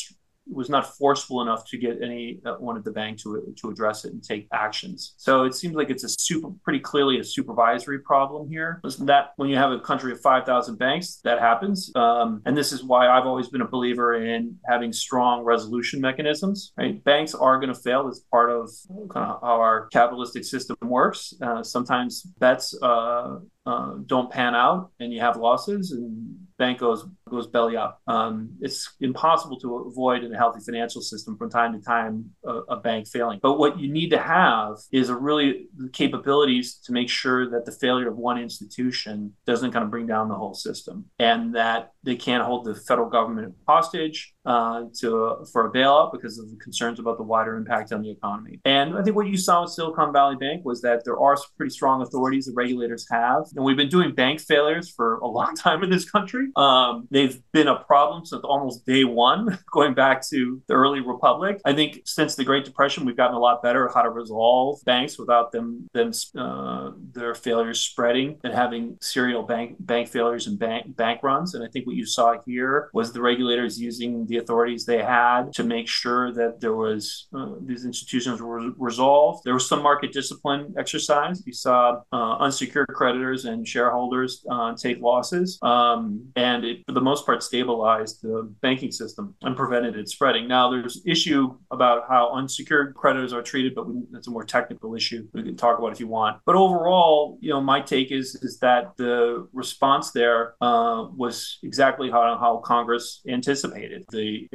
was not forceful enough to get any uh, one of the bank to to address it and take actions. So it seems like it's a super pretty clearly a supervisory problem here. Listen, that when you have a country of five thousand banks, that happens, um, and this is why I've always been a believer in having strong resolution mechanisms. Right, banks are going to fail. It's part of kind of how our capitalistic system works. Uh, sometimes bets uh, uh, don't pan out and you have losses and bank goes goes belly up. Um, it's impossible to avoid in a healthy financial system from time to time a, a, bank failing. But what you need to have is really capabilities to make sure that the failure of one institution doesn't kind of bring down the whole system, and that they can't hold the federal government hostage uh, to for a bailout because of the concerns about the wider impact on the economy. And I think what you saw with Silicon Valley Bank was that there are pretty strong authorities that regulators have, and we've been doing bank failures for a long time in this country. Um, they've been a problem since almost day one, going back to the early republic. I think since the Great Depression, we've gotten a lot better at how to resolve banks without them them uh, their failures spreading and having serial bank bank failures and bank bank runs. And I think what you saw here was the regulators using the authorities they had to make sure that there was uh, these institutions were resolved. There was some market discipline exercise. You saw uh, unsecured creditors and shareholders uh, take losses, um, and it, the most part stabilized the banking system and prevented it spreading. Now, there's issue about how unsecured creditors are treated, but we, that's a more technical issue we can talk about if you want. But overall, you know, my take is is that the response there uh, was exactly how, how Congress anticipated the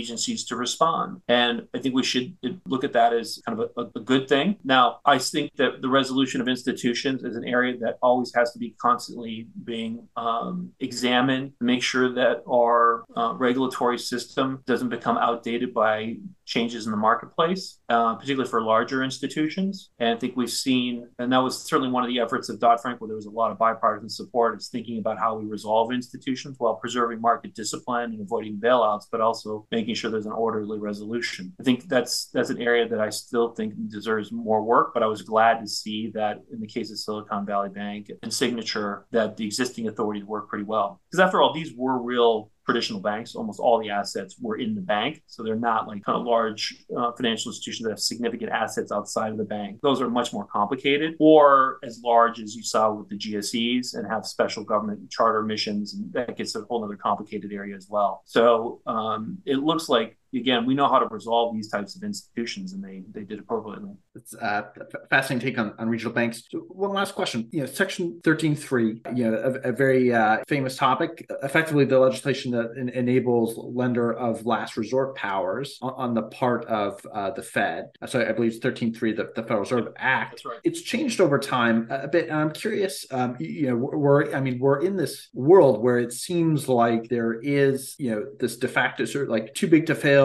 agencies to respond, and I think we should look at that as kind of a, a good thing. Now, I think that the resolution of institutions is an area that always has to be constantly being um, examined to make sure that our uh, regulatory system doesn't become outdated by changes in the marketplace, uh, particularly for larger institutions. And I think we've seen, and that was certainly one of the efforts of Dodd Frank, where there was a lot of bipartisan support, is thinking about how we resolve institutions while preserving market discipline and avoiding bailouts, but also making sure there's an orderly resolution. I think that's that's an area that I still think deserves more work, but I was glad to see that in the case of Silicon Valley Bank and Signature, that the existing authorities work pretty well. Because after all, these were real traditional banks. Almost all the assets were in the bank. So they're not like kind of large uh, financial institutions that have significant assets outside of the bank. Those are much more complicated or as large as you saw with the GSEs and have special government charter missions. And that gets a whole other complicated area as well. So um, it looks like again, we know how to resolve these types of institutions, and they they did appropriately. It's a fascinating take on, on regional banks. One last question. You know, Section thirteen three, you know, a, a very uh, famous topic. Effectively, the legislation that en- enables lender of last resort powers on, on the part of uh, the Fed. So I believe it's thirteen three, the, the Federal Reserve Act. That's right. It's changed over time a bit, and I'm curious. Um, you know, we're I mean, we're in this world where it seems like there is you know this de facto sort of like too big to fail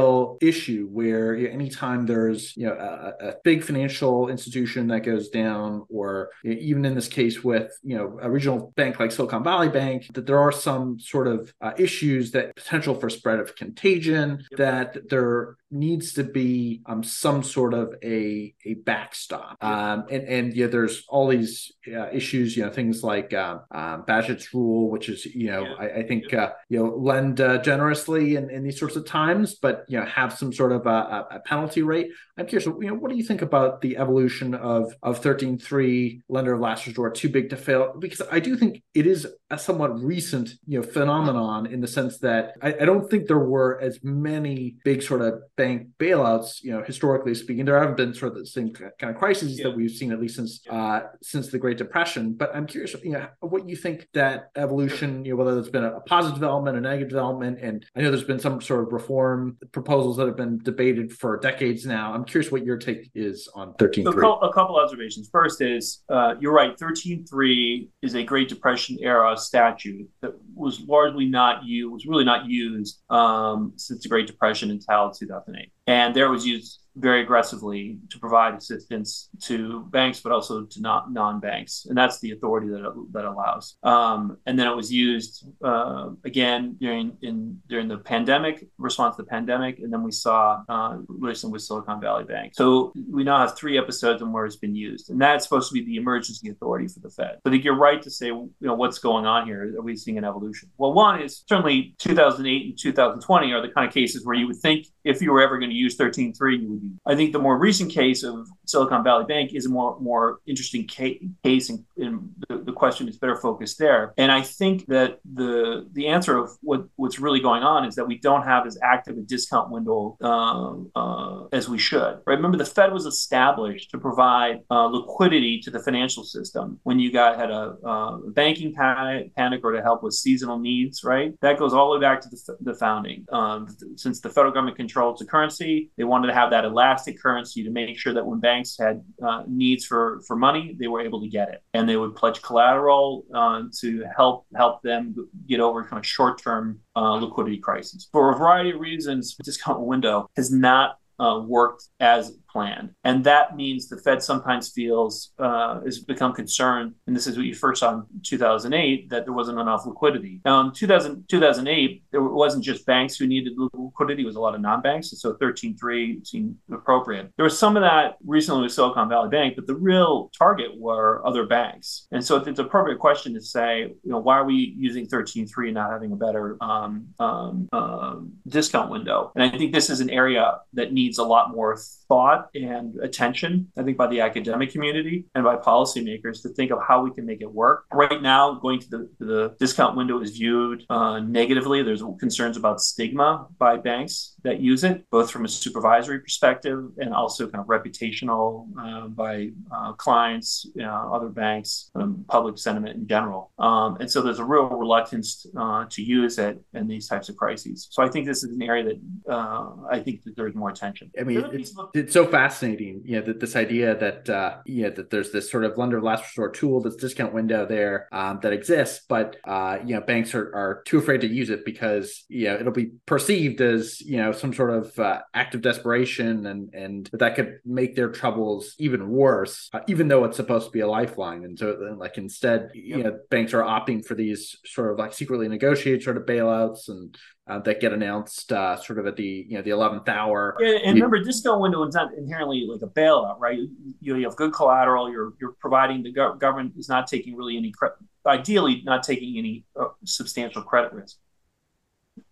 issue where anytime there's you know a, a, big financial institution that goes down or even in this case with you know a regional bank like silicon valley bank that there are some sort of uh, issues that potential for spread of contagion yep. that there needs to be um, some sort of a a backstop. Um, and and yeah, there's all these uh, issues, you know, things like um, Bagehot's rule, which is you know, yeah. I, I, think uh, you know, lend uh, generously in, in these sorts of times, but you know, have some sort of a, a penalty rate. I'm curious, you know, what do you think about the evolution of of 13.3 lender of last resort, too big to fail? Because I do think it is a somewhat recent you know phenomenon in the sense that I, I don't think there were as many big sort of bank bailouts, you know, historically speaking, there haven't been sort of the same kind of crises yeah. that we've seen at least since uh, since the Great Depression. But I'm curious, you know, what you think that evolution, you know, whether it's been a positive development, a negative development, and I know there's been some sort of reform proposals that have been debated for decades now. I'm curious what your take is on 13.3. So a couple observations. First is uh, you're right. 13.3 is a Great Depression era statute that was largely not used, was really not used um, since the Great Depression until 2008. And there it was used very aggressively to provide assistance to banks, but also to not non-banks, and that's the authority that that allows. Um, and then it was used uh, again during in during the pandemic response to the pandemic, and then we saw uh, with Silicon Valley Bank. So we now have three episodes on where it's been used, and that's supposed to be the emergency authority for the Fed. I think you're right to say, you know, what's going on here? Are we seeing an evolution? Well, one is certainly 2008 and 2020 are the kind of cases where you would think if you were ever going to use 13.3, you would use. I think the more recent case of Silicon Valley Bank is a more more interesting case, and, and the, the, question is better focused there. And I think that the the answer of what what's really going on is that we don't have as active a discount window uh, uh, as we should. Right? Remember, the Fed was established to provide uh, liquidity to the financial system when you got had a, a banking panic, panic, or to help with seasonal needs. Right? That goes all the way back to the, the founding. Um, since the federal government controls the currency, they wanted to have that elastic currency to make sure that when banks had uh, needs for, for money, they were able to get it, and they would pledge collateral uh, to help help them get over kind of short term uh, liquidity crises. For a variety of reasons, discount window has not uh, worked as planned. And that means the Fed sometimes feels uh, has become concerned, and this is what you first saw in 2008, that there wasn't enough liquidity. Now in 2000, 2008, there wasn't just banks who needed liquidity, it was a lot of non-banks. And so 13.3 seemed appropriate. There was some of that recently with Silicon Valley Bank, but the real target were other banks. And so it's an appropriate question to say, you know, why are we using 13.3 and not having a better um, um, uh, discount window? And I think this is an area that needs a lot more thought and attention, I think, by the academic community and by policymakers to think of how we can make it work. Right now, going to the, the discount window is viewed uh, negatively. There's concerns about stigma by banks that use it, both from a supervisory perspective and also kind of reputational uh, by uh, clients, you know, other banks, um, public sentiment in general. Um, and so there's a real reluctance uh, to use it in these types of crises. So I think this is an area that uh, I think that there's more attention. I mean, it's so fascinating, you know, that this idea that uh, you know that there's this sort of lender of last resort tool, this discount window there um, that exists, but uh, you know, banks are, are too afraid to use it because you know it'll be perceived as you know some sort of uh, act of desperation, and and that could make their troubles even worse, uh, even though it's supposed to be a lifeline. And so, like instead, yep. you know, banks are opting for these sort of like secretly negotiated sort of bailouts and uh, that get announced uh, sort of at the you know the eleventh hour. Yeah, and remember, discount window is not inherently like a bailout, right? You, you have good collateral. You're you're providing the go- government is not taking really any credit. Ideally, not taking any uh, substantial credit risk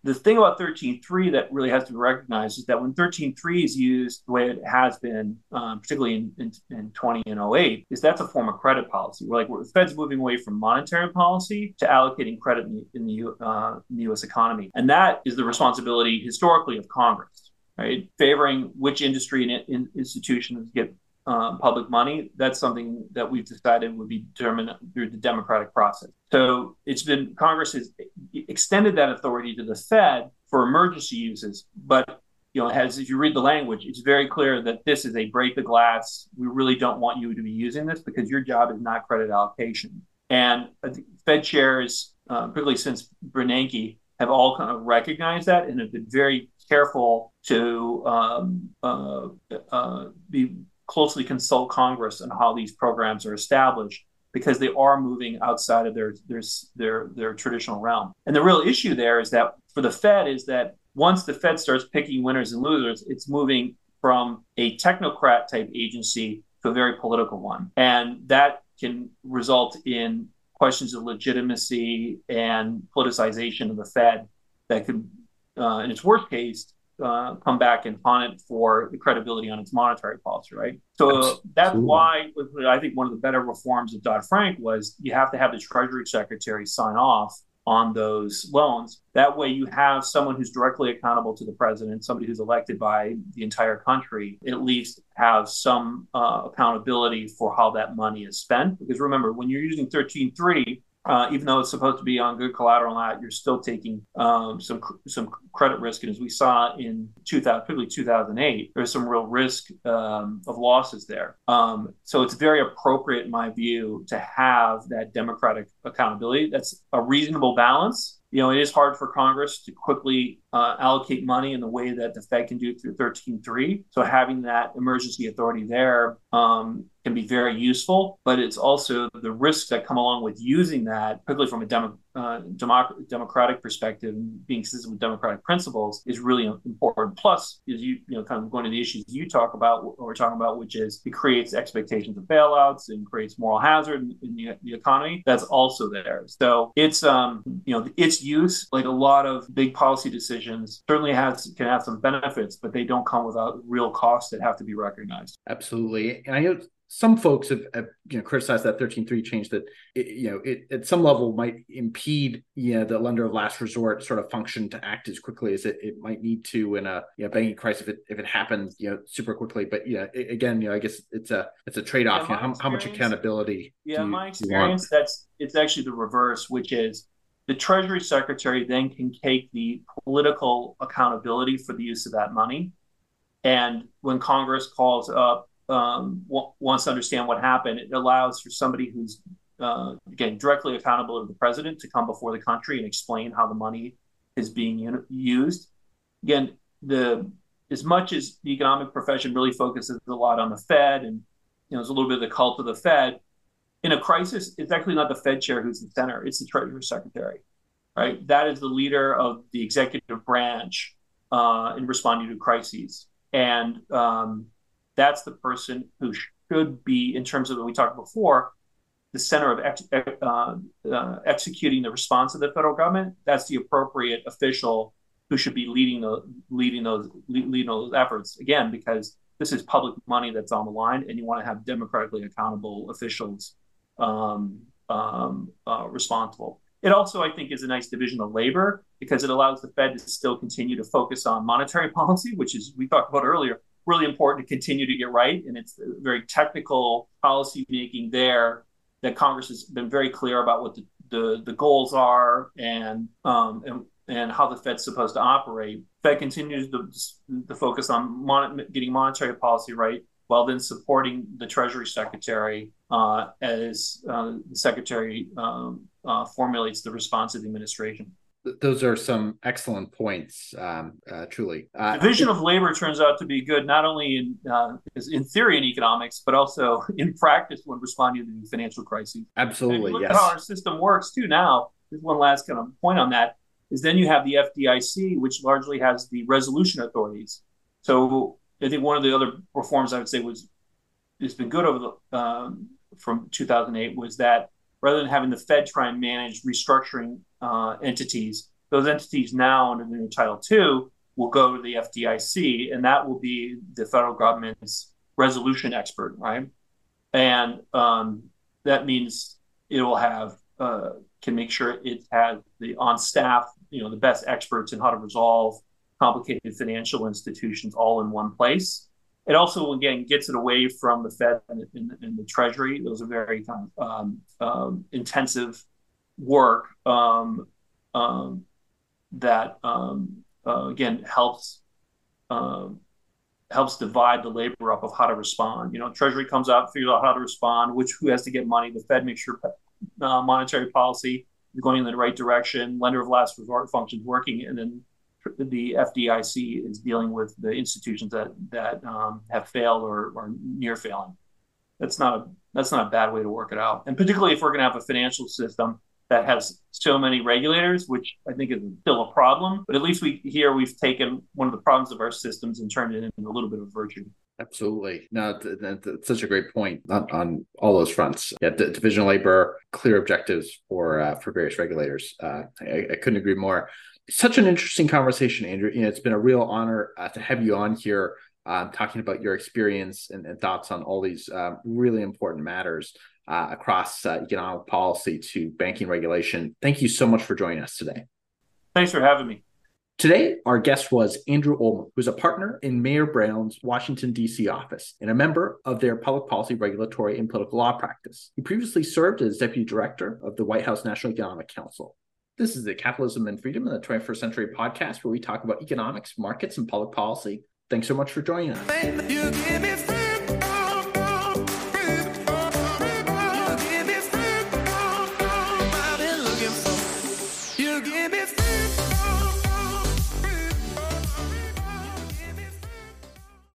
the thing about 13.3 that really has to be recognized is that when 13.3 is used the way it has been, um, particularly in, in, in, 20 and 08, is that's a form of credit policy. We're like we're, the Fed's moving away from monetary policy to allocating credit in the, in the, uh, in the U.S. economy, and that is the responsibility historically of Congress, right? Favoring which industry and in, institutions get uh, public money, that's something that we've decided would be determined through the democratic process. So it's been Congress has extended that authority to the Fed for emergency uses, but you know, as if you read the language, it's very clear that this is a break the glass. We really don't want you to be using this because your job is not credit allocation. And Fed chairs, uh, particularly since Bernanke, have all kind of recognized that and have been very careful to um, uh, uh, be closely consult Congress on how these programs are established because they are moving outside of their their their their traditional realm. And the real issue there is that for the Fed is that once the Fed starts picking winners and losers, it's moving from a technocrat type agency to a very political one, and that can result in questions of legitimacy and politicization of the Fed that could, uh, in its worst case, uh, come back and haunt it for the credibility on its monetary policy, right? So Absolutely. that's why I think one of the better reforms of Dodd Frank was you have to have the Treasury Secretary sign off on those loans. That way, you have someone who's directly accountable to the president, somebody who's elected by the entire country, at least have some uh, accountability for how that money is spent. Because remember, when you're using 13.3, uh, even though it's supposed to be on good collateral that you're still taking um, some some credit risk. And as we saw in 2000, particularly 2008, there's some real risk um, of losses there. Um, so it's very appropriate, in my view, to have that democratic accountability. That's a reasonable balance you know, it is hard for Congress to quickly uh, allocate money in the way that the Fed can do through 13.3. So having that emergency authority there um, can be very useful, but it's also the risks that come along with using that, particularly from a demo, uh, democ- democratic perspective, being consistent with democratic principles is really important. Plus, is you you know kind of going to the issues you talk about, what we're talking about, which is it creates expectations of bailouts and creates moral hazard in, the, the, economy. That's also there. So it's um you know its use, like a lot of big policy decisions, certainly has can have some benefits, but they don't come without real costs that have to be recognized. Absolutely, and I know some folks have, have, you know criticized that 13.3 change that it, you know it at some level might impede you know the lender of last resort sort of function to act as quickly as it, it might need to in a you know, banking crisis if it if it happens you know super quickly. But yeah again you know I guess it's a it's a trade off yeah, you know, how, how much accountability yeah my experience that's it's actually the reverse which is the treasury secretary then can take the political accountability for the use of that money and when congress calls up um, w- wants to understand what happened, it allows for somebody who's uh, again directly accountable to the president to come before the country and explain how the money is being un- used. Again, the as much as the economic profession really focuses a lot on the Fed and you know there's a little bit of the cult of the Fed. In a crisis, it's actually not the Fed chair who's the center; it's the Treasury Secretary, right? That is the leader of the executive branch uh, in responding to crises, and um, that's the person who should be, in terms of what we talked before, the center of ex, uh, uh, executing the response of the federal government. That's the appropriate official who should be leading the leading those leading those efforts. Again, because this is public money that's on the line, and you want to have democratically accountable officials um, um, uh, responsible. It also, I think, is a nice division of labor because it allows the Fed to still continue to focus on monetary policy, which is we talked about earlier really important to continue to get right. And it's very technical policy making there that Congress has been very clear about what the, the, the goals are and, um, and and how the Fed's supposed to operate. Fed continues to, to focus on mon- getting monetary policy right while then supporting the Treasury Secretary uh, as uh, the Secretary um, uh, formulates the response of the administration. Those are some excellent points, um, uh, truly. Uh, Division of labor turns out to be good not only in uh, in theory in economics, but also in practice when responding to the financial crises. Absolutely, yes. how our system works too now. There's one last kind of point on that is then you have the FDIC, which largely has the resolution authorities. So I think one of the other reforms I would say was it's been good over the um, from 2008 was that rather than having the Fed try and manage restructuring uh, entities, those entities now under the new Title II will go to the FDIC, and that will be the federal government's resolution expert, right? And um, that means it will have uh, can make sure it has the on staff, you know, the best experts in how to resolve complicated financial institutions all in one place. It also, again, gets it away from the Fed and, and, and the Treasury. Those are very kind of um, um, intensive work um, um that, um, uh, again, helps helps divide the labor up of how to respond. You know, Treasury comes out, figures out how to respond, which who has to get money. The Fed makes sure uh, monetary policy is going in the right direction, lender of last resort functions working, and then the FDIC is dealing with the institutions that that um, have failed or are near failing. That's not a that's not a bad way to work it out, and particularly if we're going to have a financial system that has so many regulators, which I think is still a problem. But at least we here we've taken one of the problems of our systems and turned it into a little bit of virtue. Absolutely. No, that's such a great point on, on all those fronts. Yeah, d- division of labor, clear objectives for uh, for various regulators. Uh, I, I, couldn't agree more. Such an interesting conversation, Andrew. You know, it's been a real honor uh, to have you on here, uh, talking about your experience and, and thoughts on all these uh, really important matters uh, across economic policy to banking regulation. Thank you so much for joining us today. Thanks for having me. Today, our guest was Andrew Olmem, who's a partner in Mayer Brown's Washington, D.C. office and a member of their public policy, regulatory, and political law practice. He previously served as deputy director of the White House National Economic Council. This is the Capitalism and Freedom in the 21st Century podcast, where we talk about economics, markets, and public policy. Thanks so much for joining us.